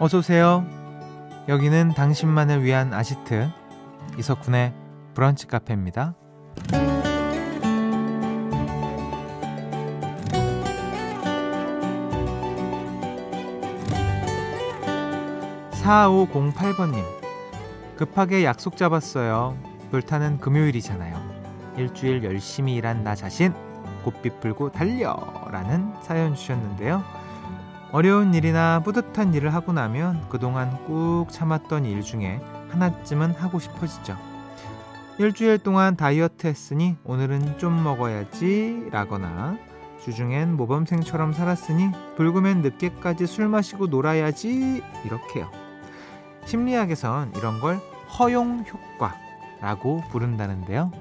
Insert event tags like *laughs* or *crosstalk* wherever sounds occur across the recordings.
어서오세요. 여기는 당신만을 위한 아지트 이석훈의 브런치 카페입니다. 4508번님 급하게 약속 잡았어요. 불타는 금요일이잖아요. 일주일 열심히 일한 나 자신 곱빛 불고 달려 라는 사연 주셨는데요. 어려운 일이나 뿌듯한 일을 하고 나면 그동안 꾹 참았던 일 중에 하나쯤은 하고 싶어지죠. 일주일 동안 다이어트 했으니 오늘은 좀 먹어야지 라거나 주중엔 모범생처럼 살았으니 불금엔 늦게까지 술 마시고 놀아야지 이렇게요. 심리학에선 이런 걸 허용 효과라고 부른다는데요.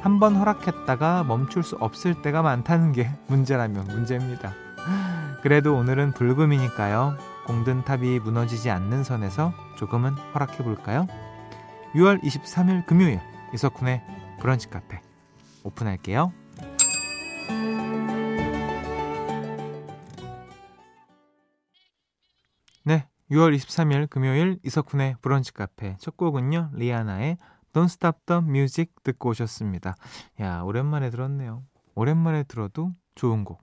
한번 허락했다가 멈출 수 없을 때가 많다는 게 *laughs* 문제라면 문제입니다. 그래도 오늘은 불금이니까요. 공든 탑이 무너지지 않는 선에서 조금은 허락해 볼까요? 6월 23일 금요일 이석훈의 브런치 카페 오픈할게요. 네, 6월 23일 금요일 이석훈의 브런치 카페 첫 곡은요. 리아나의 Don't Stop the Music 듣고 오셨습니다. 야, 오랜만에 들었네요. 오랜만에 들어도 좋은 곡.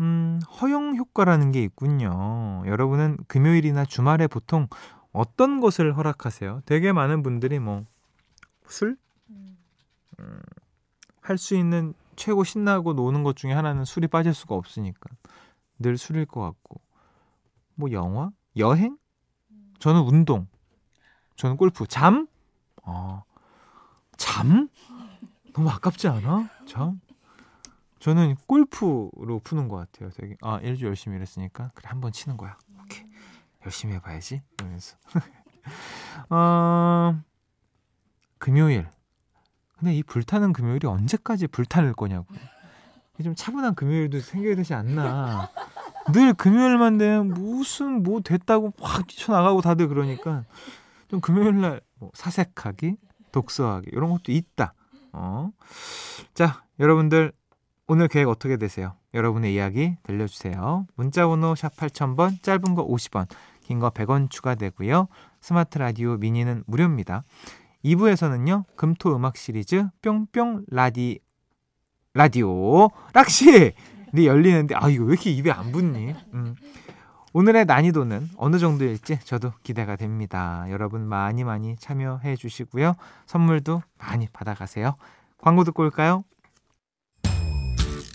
음, 허용 효과라는 게 있군요. 여러분은 금요일이나 주말에 보통 어떤 것을 허락하세요? 되게 많은 분들이 뭐 술? 음, 할수 있는 최고 신나고 노는 것 중에 하나는 술이 빠질 수가 없으니까 늘 술일 것 같고 뭐 영화? 여행? 저는 운동. 저는 골프. 잠? 아, 잠? *laughs* 너무 아깝지 않아? 잠? 저는 골프로 푸는 것 같아요. 되게 아 일주 열심히 일했으니까 그래 한 번 치는 거야. 오케이 열심히 해봐야지. 이러면서 *laughs* 어, 금요일. 근데 이 불타는 금요일이 언제까지 불타는 거냐고. 좀 차분한 금요일도 생겨야 되지 않나. 늘 금요일만 되면 무슨 뭐 됐다고 확 뛰쳐나가고 다들 그러니까 좀 금요일날 뭐 사색하기, 독서하기 이런 것도 있다. 어. 자, 여러분들 오늘 계획 어떻게 되세요? 여러분의 이야기 들려주세요. 문자번호 샵 8000번, 짧은 거 50원, 긴 거 100원 추가되고요. 스마트 라디오 미니는 무료입니다. 2부에서는요, 금토 음악 시리즈 뿅뿅 라디, 라디오, 락시! 네 열리는데 아 이거 왜 이렇게 입에 안 붙니? 음. 오늘의 난이도는 어느 정도일지 저도 기대가 됩니다. 여러분 많이 많이 참여해 주시고요. 선물도 많이 받아가세요. 광고 듣고 올까요?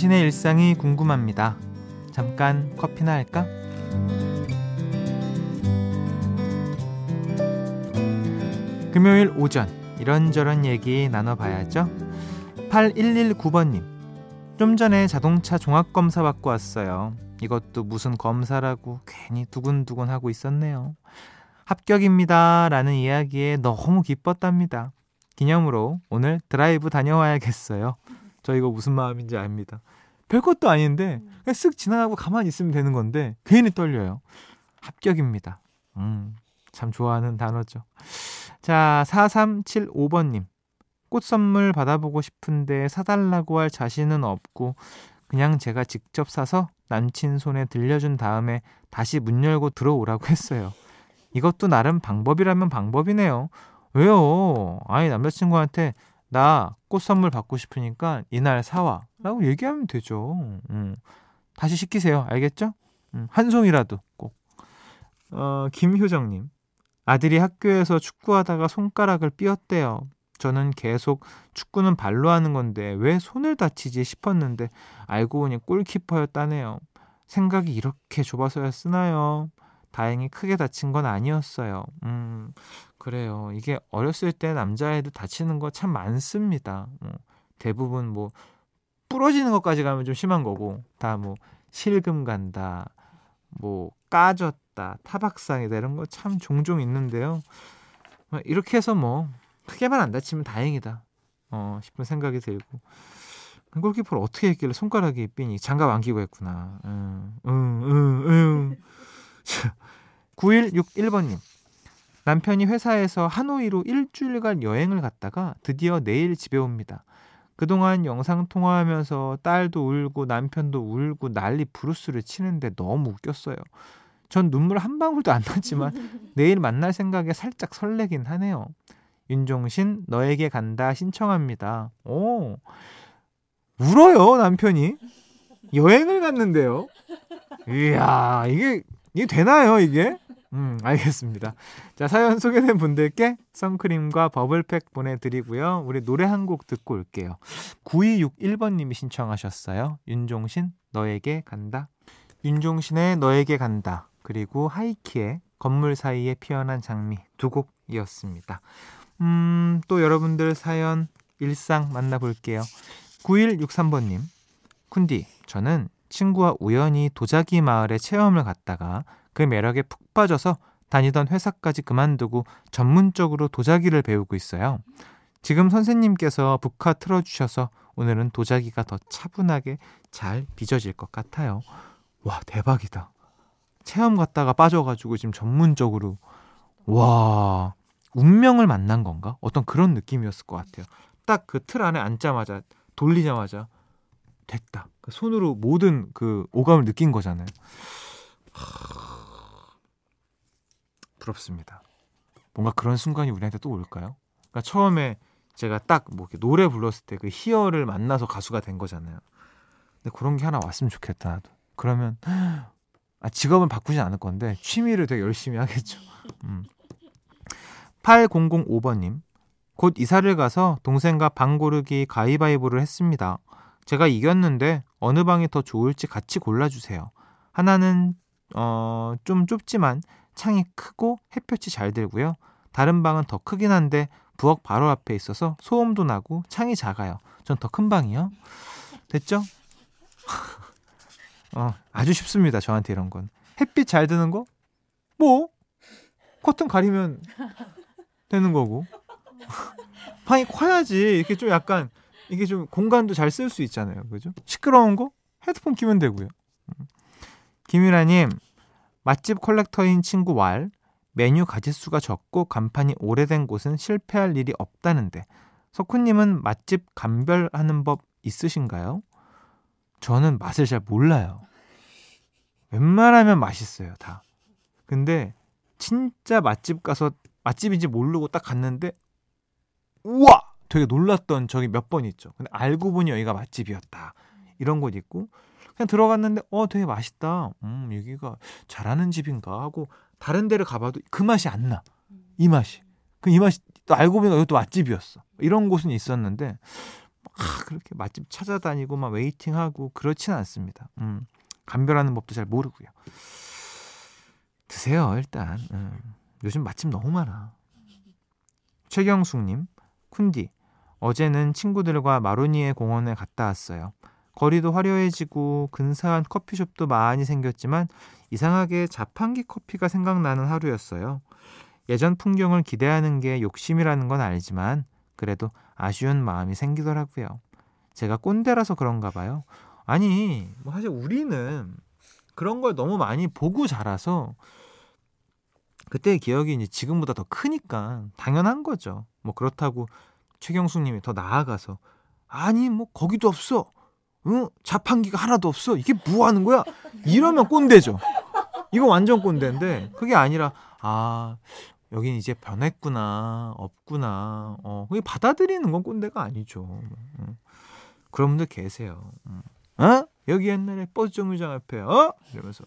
당신의 일상이 궁금합니다. 잠깐 커피나 할까? 금요일 오전 이런저런 얘기 나눠봐야죠. 8119번님. 좀 전에 자동차 종합검사 받고 왔어요. 이것도 무슨 검사라고 괜히 두근두근 하고 있었네요. 합격입니다. 라는 이야기에 너무 기뻤답니다. 기념으로 오늘 드라이브 다녀와야겠어요. 저 이거 무슨 마음인지 압니다. 별것도 아닌데 그냥 쓱 지나가고 가만히 있으면 되는 건데 괜히 떨려요. 합격입니다. 음, 참 좋아하는 단어죠. 자, 4375번님. 꽃 선물 받아보고 싶은데 사달라고 할 자신은 없고 그냥 제가 직접 사서 남친 손에 들려준 다음에 다시 문 열고 들어오라고 했어요. 이것도 나름 방법이라면 방법이네요. 왜요? 아니 남자친구한테 나 꽃 선물 받고 싶으니까 이날 사와. 라고 얘기하면 되죠. 음. 다시 시키세요. 알겠죠? 음. 한 송이라도 꼭. 어, 김효정님. 아들이 학교에서 축구하다가 손가락을 삐었대요. 저는 계속 축구는 발로 하는 건데 왜 손을 다치지 싶었는데 알고 보니 골키퍼였다네요. 생각이 이렇게 좁아서야 쓰나요? 다행히 크게 다친 건 아니었어요. 음, 그래요. 이게 어렸을 때 남자애들 다치는 거 참 많습니다. 어, 대부분 뭐 부러지는 것까지 가면 좀 심한 거고 다 뭐 실금 간다, 뭐 까졌다, 타박상이다 이런 거 참 종종 있는데요. 뭐 이렇게 해서 뭐 크게만 안 다치면 다행이다. 어, 싶은 생각이 들고 골키퍼를 어떻게 했길래 손가락이 삐니 장갑 안 끼고 했구나. 응, 응, 응, 응. *laughs* 9161번님. 남편이 회사에서 하노이로 일주일간 여행을 갔다가 드디어 내일 집에 옵니다. 그동안 영상 통화하면서 딸도 울고 남편도 울고 난리 부르스를 치는데 너무 웃겼어요. 전 눈물 한 방울도 안 났지만 *laughs* 내일 만날 생각에 살짝 설레긴 하네요. 윤종신 너에게 간다 신청합니다. 오 울어요 남편이 여행을 갔는데요. 이야 이게 이게 되나요 이게? 음 알겠습니다. 자 사연 소개된 분들께 선크림과 버블팩 보내드리고요. 우리 노래 한 곡 듣고 올게요. 9261번님이 신청하셨어요. 윤종신 너에게 간다. 윤종신의 너에게 간다. 그리고 하이키의 건물 사이에 피어난 장미 두 곡이었습니다. 음, 또 여러분들 사연 일상 만나볼게요. 9163번님, 쿤디, 저는 친구와 우연히 도자기 마을에 체험을 갔다가 그 매력에 푹 빠져서 다니던 회사까지 그만두고 전문적으로 도자기를 배우고 있어요. 지금 선생님께서 북카 틀어주셔서 오늘은 도자기가 더 차분하게 잘 빚어질 것 같아요. 와, 대박이다. 체험 갔다가 빠져가지고 지금 전문적으로, 와, 운명을 만난 건가? 어떤 그런 느낌이었을 것 같아요. 딱 그 틀 안에 앉자마자 돌리자마자 됐다. 그 손으로 모든 그 오감을 느낀 거잖아요. 부럽습니다. 뭔가 그런 순간이 우리한테 또 올까요? 그러니까 처음에 제가 딱 뭐 노래 불렀을 때 그 희열을 만나서 가수가 된 거잖아요. 근데 그런 게 하나 왔으면 좋겠다. 나도. 그러면 아, 직업은 바꾸지 않을 건데 취미를 되게 열심히 하겠죠. 음. 8005번님, 곧 이사를 가서 동생과 방 고르기 가위바위보를 했습니다. 제가 이겼는데 어느 방이 더 좋을지 같이 골라주세요. 하나는 어, 좀 좁지만 창이 크고 햇볕이 잘 들고요. 다른 방은 더 크긴 한데 부엌 바로 앞에 있어서 소음도 나고 창이 작아요. 전 더 큰 방이요. 됐죠? *laughs* 어, 아주 쉽습니다. 저한테 이런 건. 햇빛 잘 드는 거? 뭐? 커튼 가리면 되는 거고. *laughs* 방이 커야지. 이렇게 좀 약간 이게 좀 공간도 잘 쓸 수 있잖아요. 그죠? 시끄러운 거 헤드폰 끼면 되고요. 음. 김유라님 맛집 컬렉터인 친구 왈 메뉴 가짓수가 적고 간판이 오래된 곳은 실패할 일이 없다는데 석훈님은 맛집 감별하는 법 있으신가요? 저는 맛을 잘 몰라요. 웬만하면 맛있어요, 다. 근데 진짜 맛집 가서 맛집인지 모르고 딱 갔는데 우와 되게 놀랐던 적이 몇 번 있죠. 근데 알고 보니 여기가 맛집이었다. 이런 곳 있고 그냥 들어갔는데 어 되게 맛있다. 음 여기가 잘하는 집인가 하고 다른 데를 가봐도 그 맛이 안 나. 이 맛이. 그 이 맛이 또 알고 보니까 이것도 맛집이었어. 이런 곳은 있었는데 아, 그렇게 맛집 찾아다니고 막 웨이팅하고 그렇지는 않습니다. 음, 감별하는 법도 잘 모르고요. 드세요 일단. 음. 요즘 맛집 너무 많아. 최경숙님, 쿤디. 어제는 친구들과 마로니에 공원에 갔다 왔어요. 거리도 화려해지고 근사한 커피숍도 많이 생겼지만 이상하게 자판기 커피가 생각나는 하루였어요. 예전 풍경을 기대하는 게 욕심이라는 건 알지만 그래도 아쉬운 마음이 생기더라고요. 제가 꼰대라서 그런가 봐요. 아니, 뭐 사실 우리는 그런 걸 너무 많이 보고 자라서 그때의 기억이 이제 지금보다 더 크니까 당연한 거죠. 뭐 그렇다고 최경숙 님이 더 나아가서 아니 뭐 거기도 없어. 응? 자판기가 하나도 없어. 이게 뭐 하는 거야? 이러면 꼰대죠. 이거 완전 꼰대인데 그게 아니라 아 여긴 이제 변했구나 없구나 어 그게 받아들이는 건 꼰대가 아니죠 응. 그런 분들 계세요 응. 어 여기 옛날에 버스 정류장 앞에 어 이러면서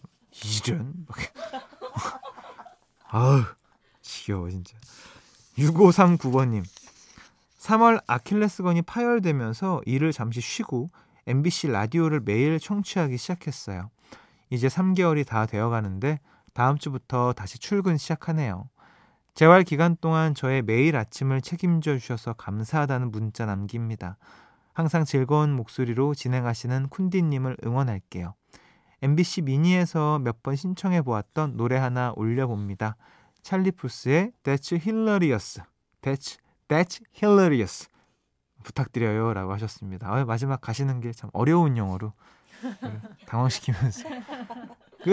이런 *laughs* 아우 지겨워 진짜 6539번님 3월 아킬레스건이 파열되면서 일을 잠시 쉬고 MBC 라디오를 매일 청취하기 시작했어요. 이제 3개월이 다 되어 가는데 다음 주부터 다시 출근 시작하네요. 재활 기간 동안 저의 매일 아침을 책임져 주셔서 감사하다는 문자 남깁니다. 항상 즐거운 목소리로 진행하시는 쿤디님을 응원할게요. MBC 미니에서 몇 번 신청해 보았던 노래 하나 올려봅니다. 찰리 푸스의 That's Hilarious. That's, That's Hilarious. 부탁드려요. 라고 하셨습니다. 아, 마지막 가시는 게 참 어려운 영어로 당황시키면서. 그,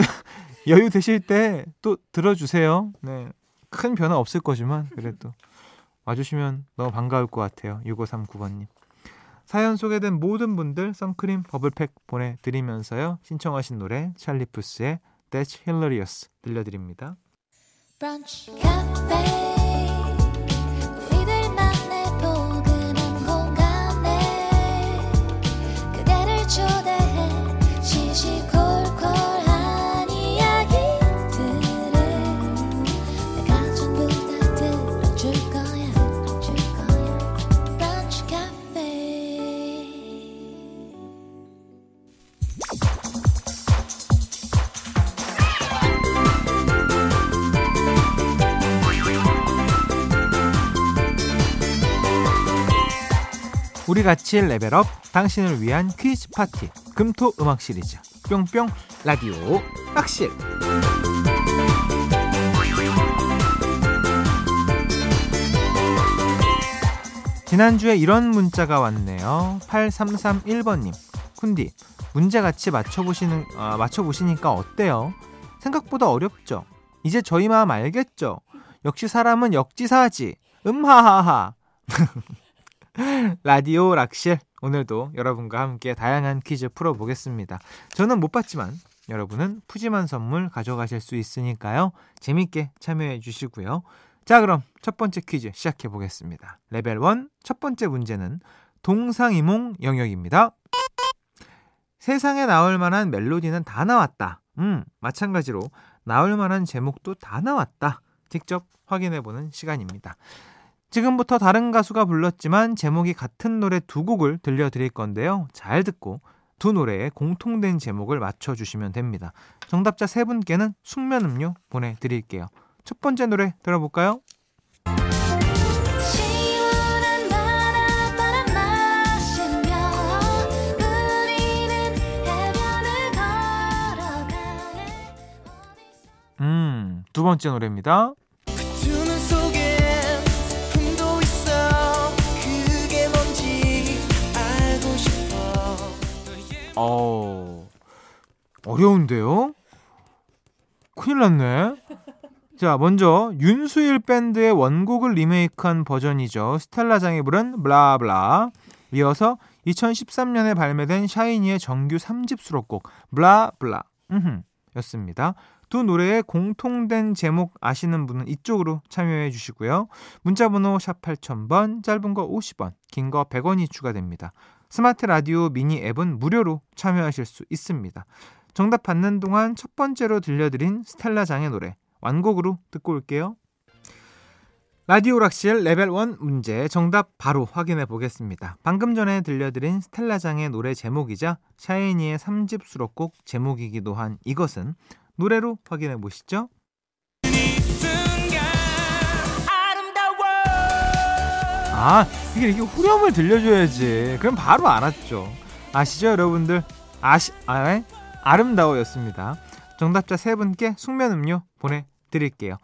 여유 되실 때 또 들어주세요. 네. 큰 변화 없을 거지만, 그래도 와주시면 너무 반가울 것 같아요. 6539번님. 사연 소개된 모든 분들 선크림 버블팩 보내드리면서요. 신청하신 노래 찰리푸스의 That's Hilarious 들려드립니다. 브런치, 우리 같이 레벨업 당신을 위한 퀴즈 파티 금토 음악 시리즈 뿅뿅 라디오 학실 지난주에 이런 문자가 왔네요 8331번님 쿤디 문제 같이 맞춰보시는 아, 맞춰보시니까 어때요? 생각보다 어렵죠? 이제 저희 마음 알겠죠? 역시 사람은 역지사지 음하하하 *laughs* *laughs* 라디오 락실 오늘도 여러분과 함께 다양한 퀴즈 풀어보겠습니다. 저는 못 봤지만 여러분은 푸짐한 선물 가져가실 수 있으니까요. 재밌게 참여해 주시고요. 자 그럼 첫 번째 퀴즈 시작해 보겠습니다. 레벨 1 첫 번째 문제는 동상이몽 영역입니다. 세상에 나올 만한 멜로디는 다 나왔다. 음, 마찬가지로 나올 만한 제목도 다 나왔다. 직접 확인해 보는 시간입니다. 지금부터 다른 가수가 불렀지만 제목이 같은 노래 두 곡을 들려드릴 건데요. 잘 듣고 두 노래의 공통된 제목을 맞춰주시면 됩니다. 정답자 세 분께는 숙면 음료 보내드릴게요. 첫 번째 노래 들어볼까요? 음, 두 번째 노래입니다. 어, 어려운데요? 큰일 났네. 자, 먼저 윤수일 밴드의 원곡을 리메이크한 버전이죠. 스텔라장이 부른 블라블라. 이어서 2013년에 발매된 샤이니의 정규 3집 수록곡 blah blah 였습니다. 두 노래의 공통된 제목 아시는 분은 이쪽으로 참여해 주시고요. 문자번호 샵 8000번, 짧은 거 50원, 긴 거 100원이 추가됩니다. 스마트 라디오 미니 앱은 무료로 참여하실 수 있습니다. 정답 받는 동안 첫 번째로 들려드린 스텔라장의 노래 완곡으로 듣고 올게요. 라디오 락실 레벨 1 문제 정답 바로 확인해 보겠습니다. 방금 전에 들려드린 스텔라장의 노래 제목이자 샤이니의 3집 수록곡 제목이기도 한 이것은 노래로 확인해 보시죠. 아 이게 이게 후렴을 들려줘야지. 그럼 바로 알았죠. 아시죠 여러분들? 아시 아 네? 아름다워였습니다. 정답자 세 분께 숙면 음료 보내드릴게요.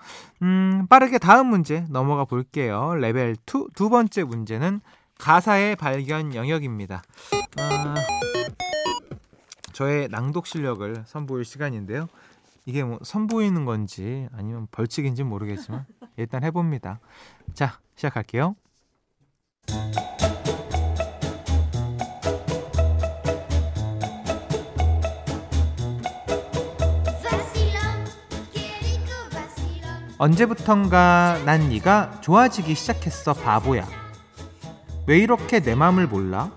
음 빠르게 다음 문제 넘어가 볼게요. 레벨 2 두 번째 문제는 가사의 발견 영역입니다. 아, 저의 낭독 실력을 선보일 시간인데요. 이게 뭐 선보이는 건지 아니면 벌칙인지 모르겠지만 일단 해봅니다. 자 시작할게요 언제부턴가 난 네가 좋아지기 시작했어 바보야 왜 이렇게 내 맘을 몰라?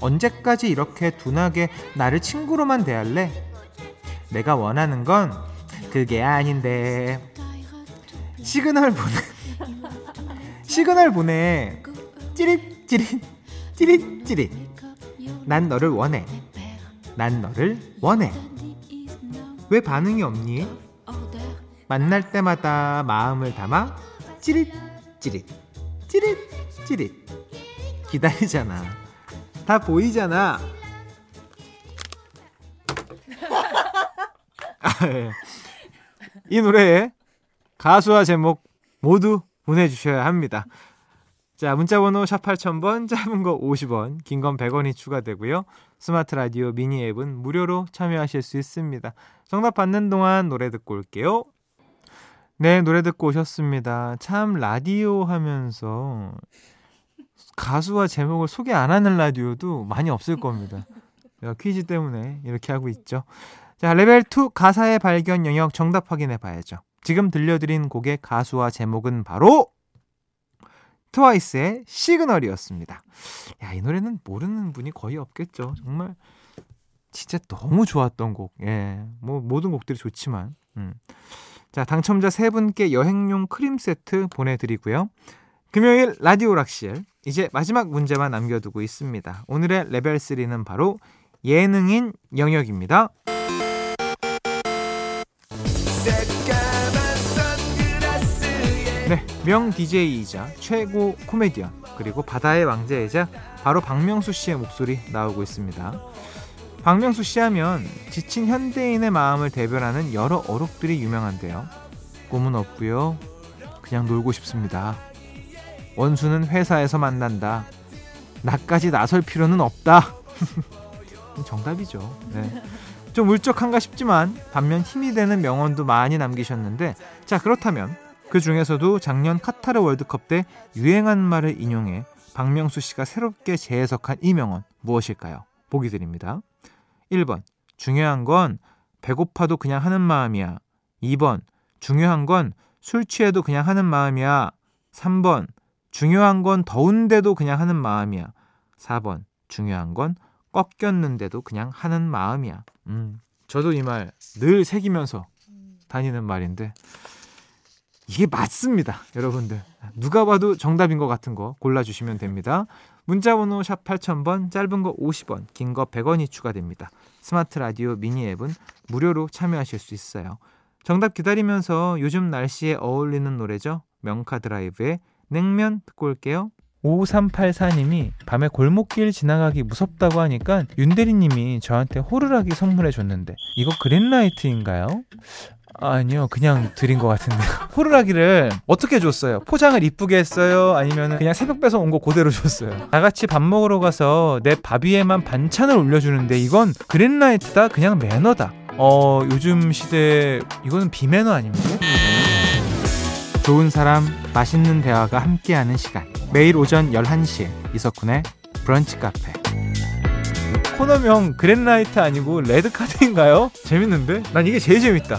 언제까지 이렇게 둔하게 나를 친구로만 대할래? 내가 원하는 건 그게 아닌데 시그널 보내 시그널 보내 찌릿찌릿 찌릿찌릿 난 너를 원해 난 너를 원해 왜 반응이 없니? 만날 때마다 마음을 담아 찌릿 찌릿 찌릿 찌릿 기다리잖아. 다 보이잖아. 아, 예. 이 노래에 가수와 제목 모두 보내주셔야 합니다. 자, 문자번호 샵 8000번, 짧은 거 50원, 긴 건 100원이 추가되고요. 스마트 라디오 미니 앱은 무료로 참여하실 수 있습니다. 정답 받는 동안 노래 듣고 올게요. 네, 노래 듣고 오셨습니다. 참 라디오 하면서 가수와 제목을 소개 안 하는 라디오도 많이 없을 겁니다. 퀴즈 때문에 이렇게 하고 있죠. 자, 레벨 2 가사의 발견 영역 정답 확인해 봐야죠. 지금 들려드린 곡의 가수와 제목은 바로 트와이스의 시그널이었습니다. 야, 이 노래는 모르는 분이 거의 없겠죠. 정말 진짜 너무 좋았던 곡. 예. 뭐 모든 곡들이 좋지만. 음. 자, 당첨자 세 분께 여행용 크림 세트 보내 드리고요. 금요일 라디오 락실 이제 마지막 문제만 남겨두고 있습니다. 오늘의 레벨 3는 바로 예능인 영역입니다. 네, 명 DJ이자 최고 코미디언 그리고 바다의 왕자이자 바로 박명수 씨의 목소리 나오고 있습니다. 박명수 씨 하면 지친 현대인의 마음을 대변하는 여러 어록들이 유명한데요. 꿈은 없고요. 그냥 놀고 싶습니다. 원수는 회사에서 만난다. 나까지 나설 필요는 없다. *laughs* 정답이죠. 네. 좀 울적한가 싶지만 반면 힘이 되는 명언도 많이 남기셨는데 자 그렇다면 그 중에서도 작년 카타르 월드컵 때 유행한 말을 인용해 박명수 씨가 새롭게 재해석한 이 명언 무엇일까요? 보기 드립니다. 1번 중요한 건 배고파도 그냥 하는 마음이야. 2번 중요한 건 술 취해도 그냥 하는 마음이야. 3번 중요한 건 더운데도 그냥 하는 마음이야. 4번 중요한 건 꺾였는데도 그냥 하는 마음이야. 음, 저도 이 말 늘 새기면서 다니는 말인데 이게 맞습니다. 여러분들. 누가 봐도 정답인 것 같은 거 골라주시면 됩니다. 문자번호 샵 8000번, 짧은 거 50원, 긴 거 100원이 추가됩니다. 스마트 라디오 미니 앱은 무료로 참여하실 수 있어요. 정답 기다리면서 요즘 날씨에 어울리는 노래죠. 명카 드라이브의 냉면 듣고 올게요. 5384님이 밤에 골목길 지나가기 무섭다고 하니까 윤대리님이 저한테 호루라기 선물해 줬는데 이거 그린라이트인가요? 아니요, 그냥 드린 것 같은데. *laughs* 호루라기를 어떻게 줬어요? 포장을 이쁘게 했어요? 아니면 그냥 새벽 빼서 온거 그대로 줬어요? 다 같이 밥 먹으러 가서 내 밥 위에만 반찬을 올려주는데 이건 그린라이트다? 그냥 매너다. 어, 요즘 시대 이거는 비매너 아닙니까? 좋은 사람, 맛있는 대화가 함께하는 시간. 매일 오전 11시에 이석훈의 브런치 카페. 코너명 그랜라이트 아니고 레드카드인가요? 재밌는데? 난 이게 제일 재밌다.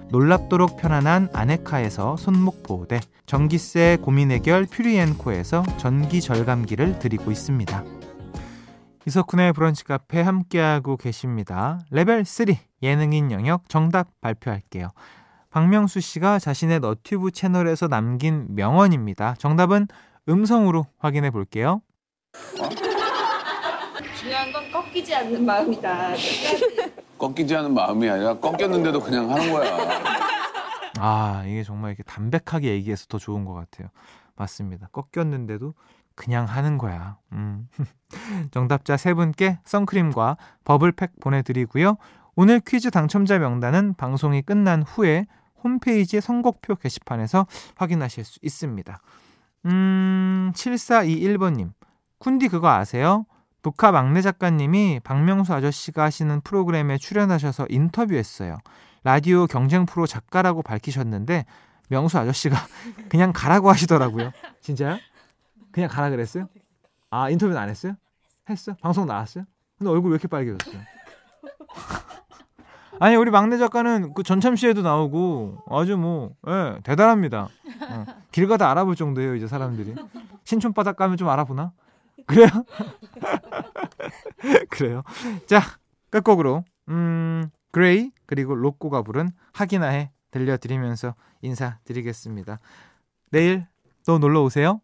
놀랍도록 편안한 아네카에서 손목 보호대, 전기세 고민 해결 퓨리엔코에서 전기 절감기를 드리고 있습니다. 이석훈의 브런치 카페 함께하고 계십니다. 레벨 3 예능인 영역 정답 발표할게요. 박명수 씨가 자신의 너튜브 채널에서 남긴 명언입니다. 정답은 음성으로 확인해 볼게요. 중요한 건 꺾이지 않는 마음이다. 꺾이지 않은 마음이 아니라 꺾였는데도 그냥 하는 거야. 아, 이게 정말 이렇게 담백하게 얘기해서 더 좋은 것 같아요. 맞습니다. 꺾였는데도 그냥 하는 거야. 음. *laughs* 정답자 세 분께 선크림과 버블팩 보내드리고요. 오늘 퀴즈 당첨자 명단은 방송이 끝난 후에 홈페이지 선곡표 게시판에서 확인하실 수 있습니다. 음, 7421번님. 쿤디 그거 아세요? 북카 막내 작가님이 박명수 아저씨가 하시는 프로그램에 출연하셔서 인터뷰했어요. 라디오 경쟁 프로 작가라고 밝히셨는데 명수 아저씨가 *laughs* 그냥 가라고 하시더라고요. 진짜요? 그냥 가라 그랬어요? 아 인터뷰는 안 했어요? 했어? 방송 나왔어요? 근데 얼굴 왜 이렇게 빨개졌어요? *laughs* 아니 우리 막내 작가는 그 전참시에도 나오고 아주 뭐 예, 대단합니다. 어. 길 가다 알아볼 정도예요 이제 사람들이. 신촌바닥 가면 좀 알아보나? 그래요? *laughs* 그래요. 자 끝곡으로 음 그레이 그리고 로꼬가 부른 하기나 해 들려드리면서 인사드리겠습니다. 내일 또 놀러 오세요.